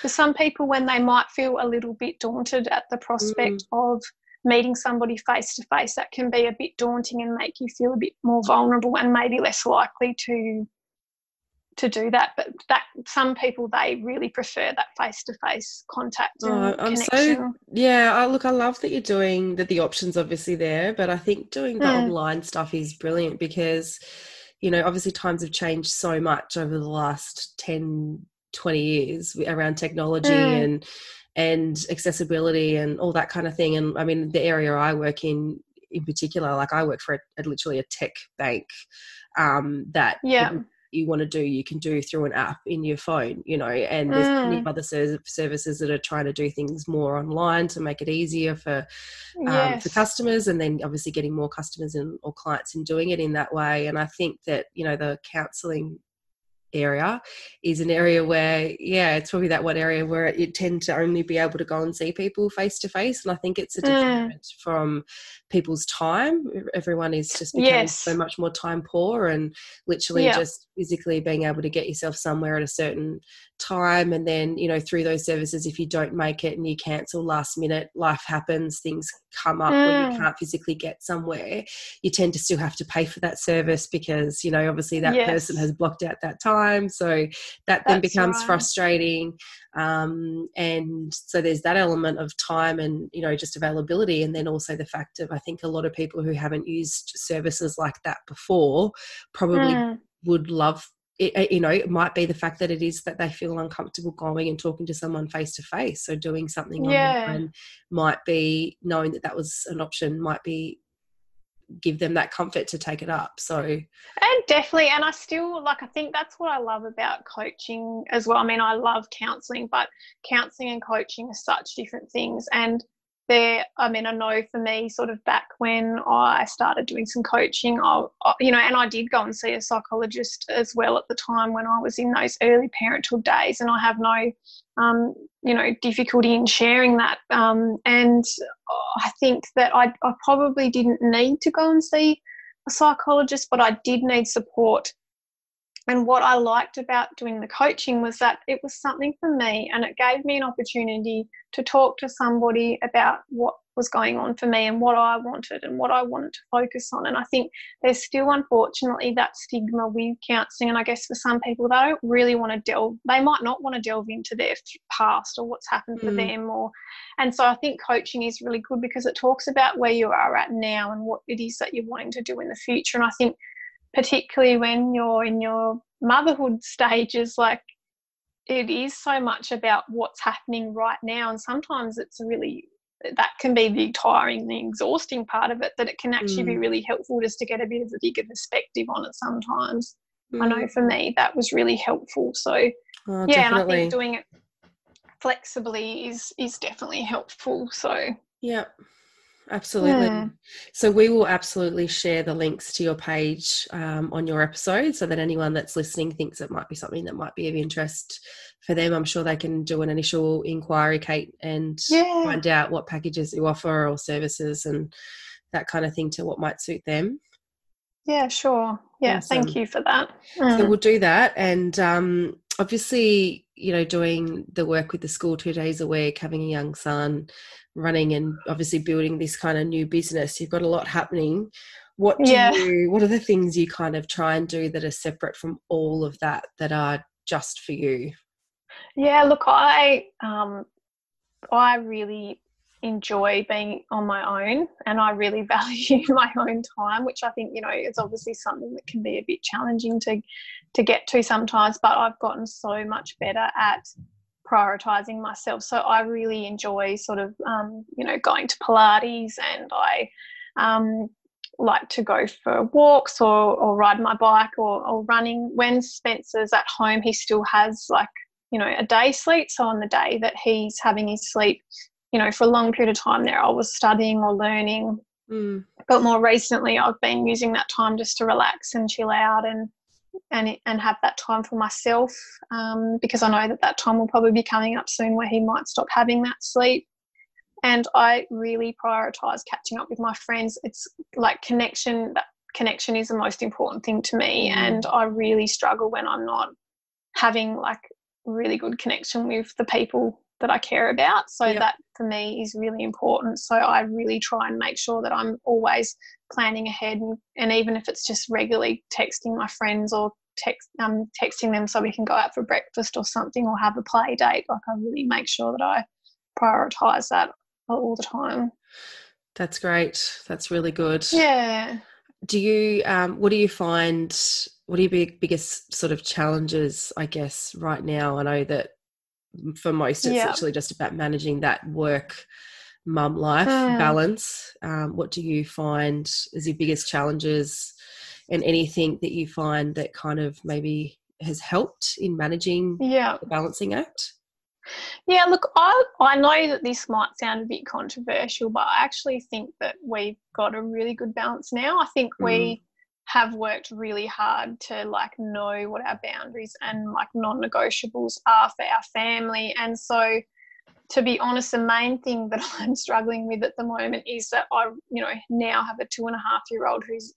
For some people, when they might feel a little bit daunted at the prospect mm. of meeting somebody face to face, that can be a bit daunting and make you feel a bit more vulnerable and maybe less likely to to do that. But that some people they really prefer that face to face contact. oh, I'm connection. so yeah. I look, I love that you're doing that. The options obviously there, but I think doing the mm. online stuff is brilliant because you know obviously times have changed so much over the last 10 20 years around technology mm. and and accessibility and all that kind of thing and i mean the area i work in in particular like i work for a, a literally a tech bank um, that yeah you want to do you can do through an app in your phone you know and there's mm. plenty of other services that are trying to do things more online to make it easier for um, yes. for customers and then obviously getting more customers and or clients in doing it in that way and i think that you know the counseling area is an area where yeah it's probably that one area where you tend to only be able to go and see people face to face and i think it's a deterrent mm. from people's time everyone is just becoming yes. so much more time poor and literally yeah. just physically being able to get yourself somewhere at a certain time and then you know through those services if you don't make it and you cancel last minute life happens things come up mm. where you can't physically get somewhere you tend to still have to pay for that service because you know obviously that yes. person has blocked out that time so that That's then becomes right. frustrating um, and so there's that element of time and you know just availability and then also the fact of i think a lot of people who haven't used services like that before probably mm. would love it, you know, it might be the fact that it is that they feel uncomfortable going and talking to someone face to face. So doing something yeah. online might be knowing that that was an option might be give them that comfort to take it up. So and definitely, and I still like. I think that's what I love about coaching as well. I mean, I love counselling, but counselling and coaching are such different things, and there i mean i know for me sort of back when i started doing some coaching I, you know and i did go and see a psychologist as well at the time when i was in those early parental days and i have no um, you know difficulty in sharing that um, and i think that I, I probably didn't need to go and see a psychologist but i did need support and what I liked about doing the coaching was that it was something for me and it gave me an opportunity to talk to somebody about what was going on for me and what I wanted and what I wanted to focus on. And I think there's still, unfortunately, that stigma with counselling. And I guess for some people, they don't really want to delve, they might not want to delve into their past or what's happened for mm. them. Or, and so I think coaching is really good because it talks about where you are at now and what it is that you're wanting to do in the future. And I think particularly when you're in your motherhood stages, like it is so much about what's happening right now. And sometimes it's really, that can be the tiring, the exhausting part of it, that it can actually mm. be really helpful just to get a bit of a bigger perspective on it sometimes. mm. I know mm. for me that was really helpful. So oh, yeah, definitely. and I think doing it flexibly is is definitely helpful. So yeah. Absolutely. Yeah. So we will absolutely share the links to your page um, on your episode so that anyone that's listening thinks it might be something that might be of interest for them. I'm sure they can do an initial inquiry, Kate, and yeah. find out what packages you offer or services and that kind of thing to what might suit them. Yeah, sure. Yeah, awesome. thank you for that. Mm. So we'll do that. And um, obviously, you know, doing the work with the school two days a week, having a young son, running and obviously building this kind of new business, you've got a lot happening. What do yeah. you, what are the things you kind of try and do that are separate from all of that that are just for you? Yeah, look, I um, I really enjoy being on my own and I really value my own time, which I think, you know, is obviously something that can be a bit challenging to to get to sometimes, but I've gotten so much better at prioritizing myself. So I really enjoy sort of um, you know, going to Pilates and I um, like to go for walks or, or ride my bike or, or running. When Spencer's at home, he still has like you know a day sleep so on the day that he's having his sleep you know, for a long period of time there, I was studying or learning. Mm. But more recently, I've been using that time just to relax and chill out and and and have that time for myself um, because I know that that time will probably be coming up soon where he might stop having that sleep. And I really prioritize catching up with my friends. It's like connection. That connection is the most important thing to me, mm. and I really struggle when I'm not having like really good connection with the people that I care about. So yep. that for me is really important. So I really try and make sure that I'm always planning ahead, and, and even if it's just regularly texting my friends or text um, texting them so we can go out for breakfast or something or have a play date. Like I really make sure that I prioritize that all the time. That's great. That's really good. Yeah. Do you um, what do you find what are your big, biggest sort of challenges, I guess, right now? I know that for most it's yeah. actually just about managing that work mum life mm. balance um, what do you find is your biggest challenges and anything that you find that kind of maybe has helped in managing yeah. the balancing act yeah look I, I know that this might sound a bit controversial but i actually think that we've got a really good balance now i think mm. we have worked really hard to like know what our boundaries and like non-negotiables are for our family and so to be honest the main thing that i'm struggling with at the moment is that i you know now have a two and a half year old who's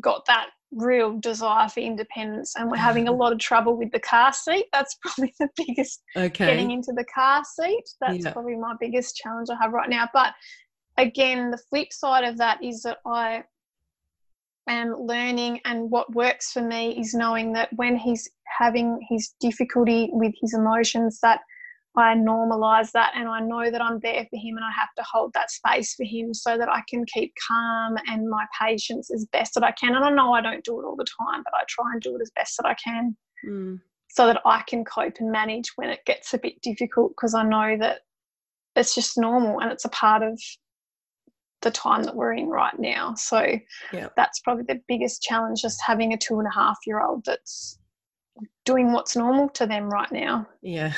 got that real desire for independence and we're having a lot of trouble with the car seat that's probably the biggest okay. getting into the car seat that's yeah. probably my biggest challenge i have right now but again the flip side of that is that i and learning and what works for me is knowing that when he's having his difficulty with his emotions that I normalize that and I know that I'm there for him and I have to hold that space for him so that I can keep calm and my patience as best that I can. And I know I don't do it all the time, but I try and do it as best that I can mm. so that I can cope and manage when it gets a bit difficult because I know that it's just normal and it's a part of the time that we're in right now. So yeah. that's probably the biggest challenge, just having a two and a half year old that's doing what's normal to them right now. Yeah.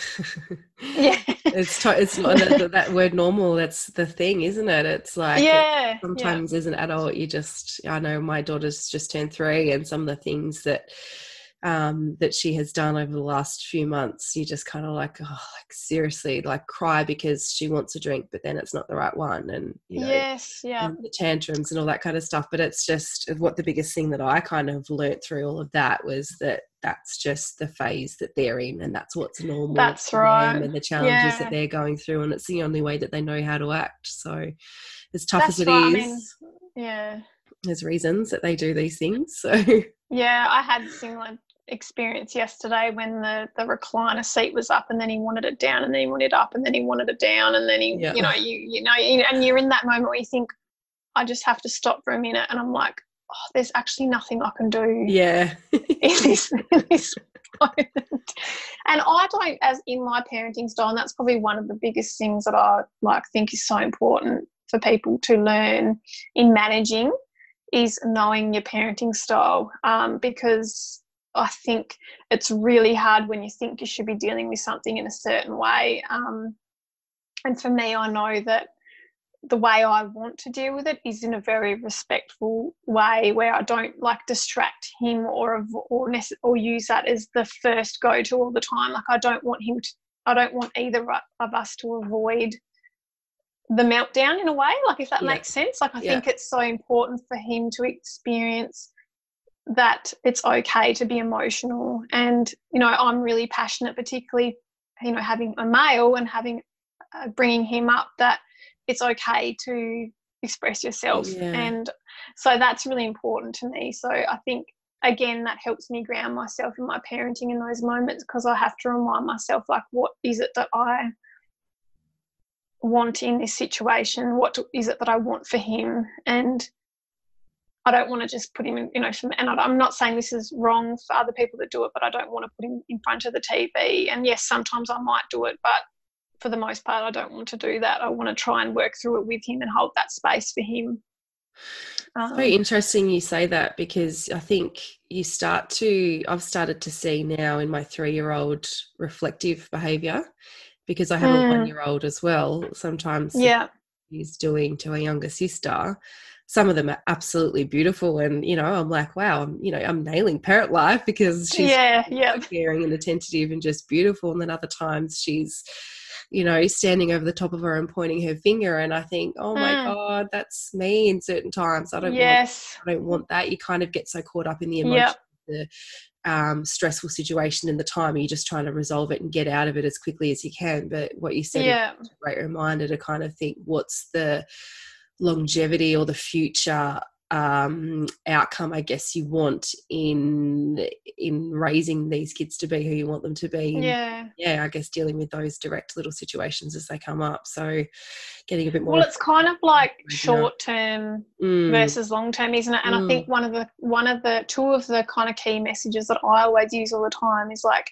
yeah. It's t- it's not that, that, word normal. That's the thing, isn't it? It's like yeah. It, sometimes yeah. as an adult, you just I know my daughter's just turned three, and some of the things that um, that she has done over the last few months, you just kind of like, oh, like seriously, like cry because she wants a drink, but then it's not the right one, and you know, yes, yeah, the tantrums and all that kind of stuff. But it's just what the biggest thing that I kind of learnt through all of that was that that's just the phase that they're in, and that's what's normal. That's right, and the challenges yeah. that they're going through, and it's the only way that they know how to act. So, as tough that's as it right. is, I mean, yeah, there's reasons that they do these things. So. Yeah, I had similar experience yesterday when the the recliner seat was up and then he wanted it down and then he wanted it up and then he wanted it down and then he yeah. you know you you know and you're in that moment where you think I just have to stop for a minute and I'm like oh there's actually nothing I can do yeah in this, in this moment and I don't as in my parenting style and that's probably one of the biggest things that I like think is so important for people to learn in managing is knowing your parenting style um, because I think it's really hard when you think you should be dealing with something in a certain way. Um, and for me, I know that the way I want to deal with it is in a very respectful way where I don't like distract him or or or use that as the first go to all the time. Like I don't want him to, I don't want either of us to avoid the meltdown in a way. Like if that yeah. makes sense. Like I yeah. think it's so important for him to experience that it's okay to be emotional. And you know i'm really passionate particularly you know having a male and having uh, bringing him up that it's okay to express yourself. Yeah. and so that's really important to me. So i think again that helps me ground myself in my parenting in those moments because i have to remind myself like what is it that i want in this situation? What is it that i want for him? And I don't want to just put him in, you know, and I'm not saying this is wrong for other people that do it, but I don't want to put him in front of the TV. And yes, sometimes I might do it, but for the most part, I don't want to do that. I want to try and work through it with him and hold that space for him. Um, very interesting you say that because I think you start to, I've started to see now in my three year old reflective behavior because I have mm. a one year old as well. Sometimes yeah. he's doing to a younger sister. Some of them are absolutely beautiful, and you know, I'm like, wow, I'm you know, I'm nailing parrot life because she's yeah, yeah, caring and attentive and just beautiful. And then other times she's you know, standing over the top of her and pointing her finger. And I think, oh my mm. God, that's me in certain times. I don't yes. want, I don't want that. You kind of get so caught up in the emotion, yep. the um, stressful situation in the time. You're just trying to resolve it and get out of it as quickly as you can. But what you said yeah. is a great reminder to kind of think what's the longevity or the future um, outcome I guess you want in in raising these kids to be who you want them to be. And, yeah. Yeah, I guess dealing with those direct little situations as they come up. So getting a bit more Well, it's kind of like short term mm. versus long term, isn't it? And mm. I think one of the one of the two of the kind of key messages that I always use all the time is like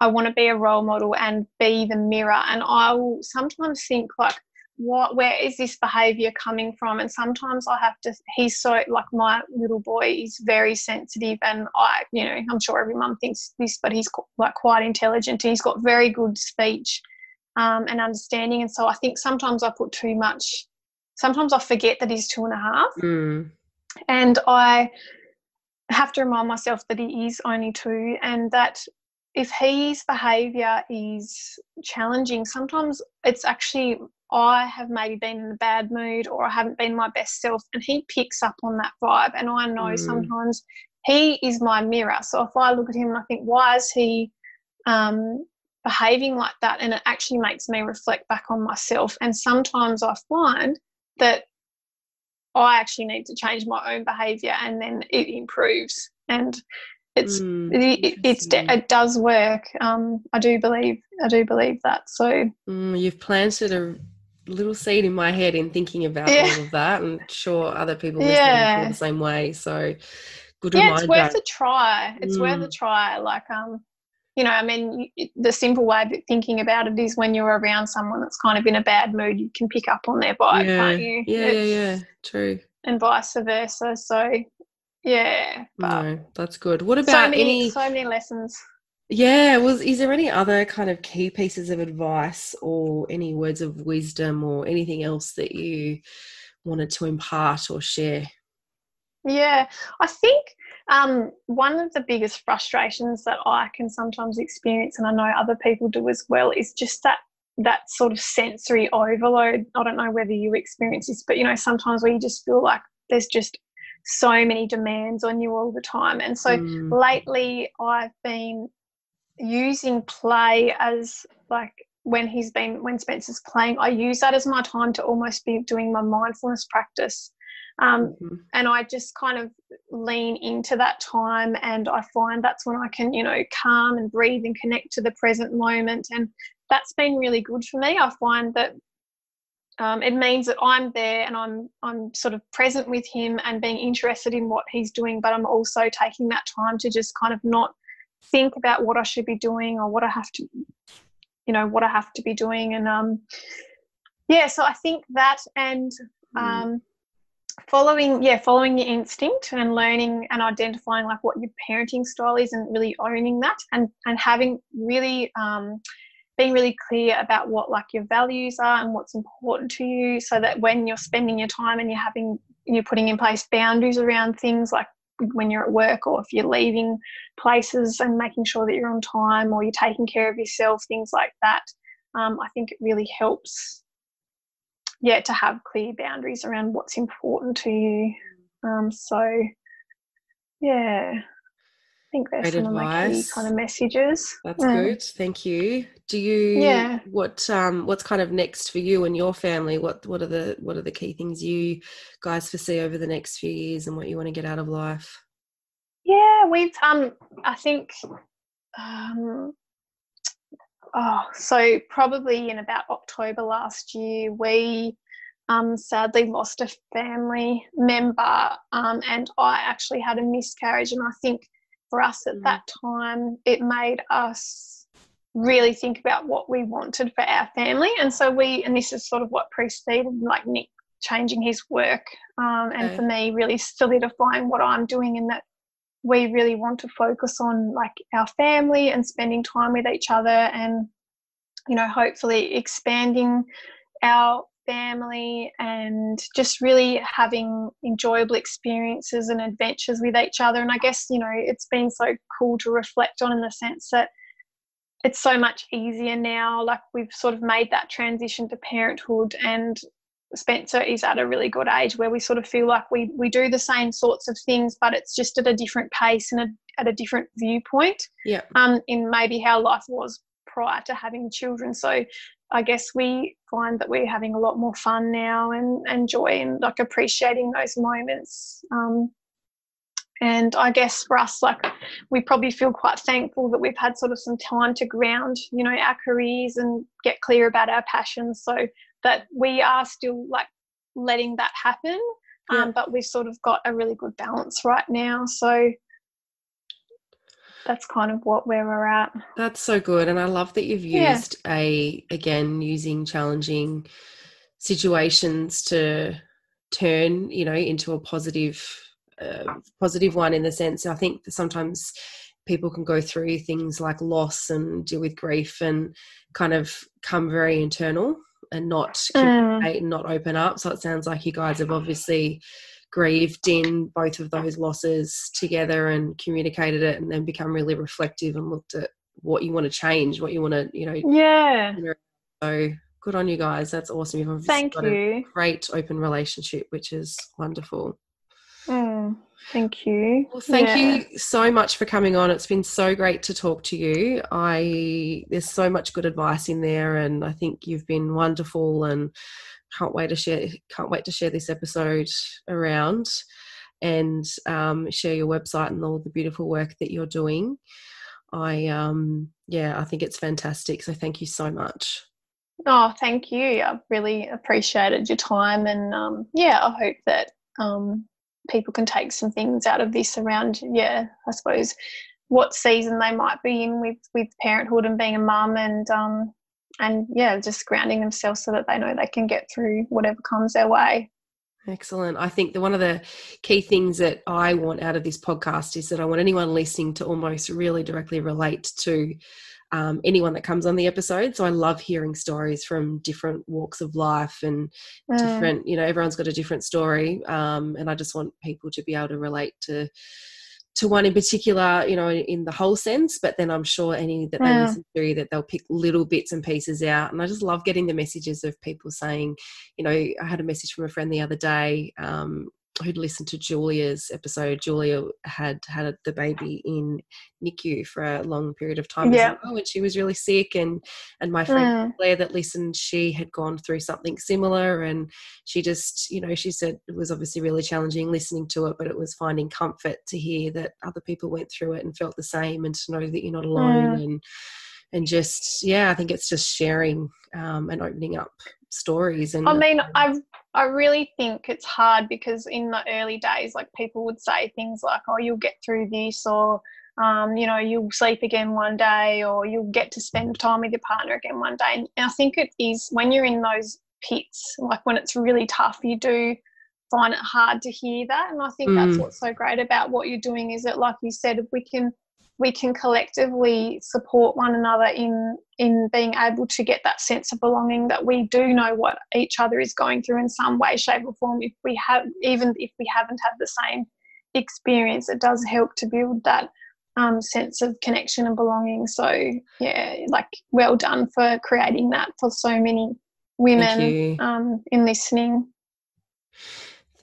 I want to be a role model and be the mirror. And I will sometimes think like what where is this behavior coming from? And sometimes i have to he's so like my little boy is very sensitive and i you know i'm sure every mum thinks this but he's like quite intelligent. He's got very good speech um, and understanding. And so i think sometimes i put too much sometimes i forget that he's two and a half. Mm. and i have to remind myself that he is only two and that if his behavior is challenging sometimes it's actually I have maybe been in a bad mood or I haven't been my best self, and he picks up on that vibe. And I know mm. sometimes he is my mirror. So if I look at him and I think, why is he um, behaving like that? And it actually makes me reflect back on myself. And sometimes I find that I actually need to change my own behavior and then it improves. And it's mm, it, it's it does work. Um, I do believe I do believe that. So mm, you've planted a little seed in my head in thinking about yeah. all of that. and sure other people yeah. feel the same way. So good Yeah, it's worth a try. It's mm. worth a mm. try. Like um, you know, I mean, the simple way of thinking about it is when you're around someone that's kind of in a bad mood, you can pick up on their vibe, yeah. can't you? Yeah, yeah, yeah, true. And vice versa. So, yeah. But no, that's good. What about so many, any so many lessons? Yeah, was is there any other kind of key pieces of advice or any words of wisdom or anything else that you wanted to impart or share? Yeah, I think um, one of the biggest frustrations that I can sometimes experience, and I know other people do as well, is just that that sort of sensory overload. I don't know whether you experience this, but you know, sometimes where you just feel like there's just so many demands on you all the time. And so mm. lately, I've been using play as like when he's been when Spencer's playing, I use that as my time to almost be doing my mindfulness practice. Um, mm-hmm. And I just kind of lean into that time, and I find that's when I can, you know, calm and breathe and connect to the present moment. And that's been really good for me. I find that um, it means that I'm there and I'm I'm sort of present with him and being interested in what he's doing, but I'm also taking that time to just kind of not think about what I should be doing or what I have to, you know, what I have to be doing. And um, yeah, so I think that and hmm. um, following yeah following your instinct and learning and identifying like what your parenting style is and really owning that and and having really um, being really clear about what like your values are and what's important to you so that when you're spending your time and you're having you're putting in place boundaries around things like when you're at work or if you're leaving places and making sure that you're on time or you're taking care of yourself things like that um, i think it really helps yeah to have clear boundaries around what's important to you. Um, so yeah I think that's Great some advice. of my key kind of messages. That's yeah. good. Thank you. Do you yeah. what um what's kind of next for you and your family? What what are the what are the key things you guys foresee over the next few years and what you want to get out of life? Yeah, we've um I think um oh so probably in about October last year we um, sadly lost a family member um, and I actually had a miscarriage and I think for us at mm. that time, it made us really think about what we wanted for our family. And so we, and this is sort of what preceded like Nick changing his work, um, and okay. for me, really solidifying what I'm doing in that we really want to focus on like our family and spending time with each other and you know hopefully expanding our family and just really having enjoyable experiences and adventures with each other. And I guess, you know, it's been so cool to reflect on in the sense that it's so much easier now. Like we've sort of made that transition to parenthood and Spencer is at a really good age where we sort of feel like we we do the same sorts of things, but it's just at a different pace and a, at a different viewpoint. Yeah. Um, in maybe how life was prior to having children. So I guess we find that we're having a lot more fun now and, and joy and like appreciating those moments. Um, and I guess for us, like we probably feel quite thankful that we've had sort of some time to ground, you know, our careers and get clear about our passions so that we are still like letting that happen. Yeah. Um, but we've sort of got a really good balance right now. So that's kind of what where we're at. That's so good, and I love that you've used yeah. a again using challenging situations to turn you know into a positive uh, positive one in the sense I think sometimes people can go through things like loss and deal with grief and kind of come very internal and not mm. not open up. So it sounds like you guys have obviously grieved in both of those losses together and communicated it and then become really reflective and looked at what you want to change, what you want to, you know. Yeah. So good on you guys. That's awesome. You've Thank got you. a great open relationship, which is wonderful. Mm, thank you. Well, thank yeah. you so much for coming on. It's been so great to talk to you. I there's so much good advice in there, and I think you've been wonderful and can't wait to share can't wait to share this episode around and um, share your website and all the beautiful work that you're doing. I um yeah, I think it's fantastic. So thank you so much. Oh, thank you. I really appreciated your time and um yeah, I hope that um people can take some things out of this around yeah, I suppose what season they might be in with with parenthood and being a mum and um and yeah, just grounding themselves so that they know they can get through whatever comes their way. Excellent. I think that one of the key things that I want out of this podcast is that I want anyone listening to almost really directly relate to um, anyone that comes on the episode. So I love hearing stories from different walks of life and mm. different, you know, everyone's got a different story. Um, and I just want people to be able to relate to to one in particular, you know, in the whole sense, but then I'm sure any that they listen to that they'll pick little bits and pieces out. And I just love getting the messages of people saying, you know, I had a message from a friend the other day um, who'd listened to Julia's episode, Julia had had the baby in NICU for a long period of time yeah. well, and she was really sick. And and my friend mm. Claire that listened, she had gone through something similar, and she just, you know, she said it was obviously really challenging listening to it, but it was finding comfort to hear that other people went through it and felt the same, and to know that you're not alone, mm. and and just yeah, I think it's just sharing um, and opening up stories. And I mean, I I really think it's hard because in the early days, like people would say things like, "Oh, you'll get through this," or um, you know, you'll sleep again one day, or you'll get to spend time with your partner again one day. And I think it is when you're in those pits, like when it's really tough, you do find it hard to hear that. And I think mm. that's what's so great about what you're doing is that, like you said, we can we can collectively support one another in in being able to get that sense of belonging that we do know what each other is going through in some way shape or form. If we have even if we haven't had the same experience it does help to build that um, sense of connection and belonging. So yeah like well done for creating that for so many women um, in listening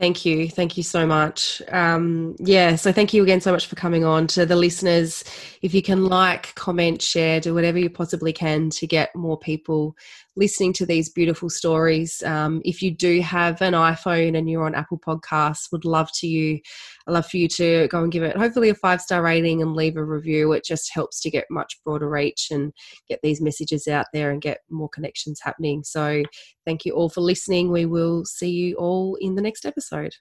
Thank you. Thank you so much. Um, yeah, so thank you again so much for coming on. To the listeners, if you can like, comment, share, do whatever you possibly can to get more people listening to these beautiful stories. Um, if you do have an iPhone and you're on Apple Podcasts, would love to you, I love for you to go and give it hopefully a five star rating and leave a review. It just helps to get much broader reach and get these messages out there and get more connections happening. So thank you all for listening. We will see you all in the next episode.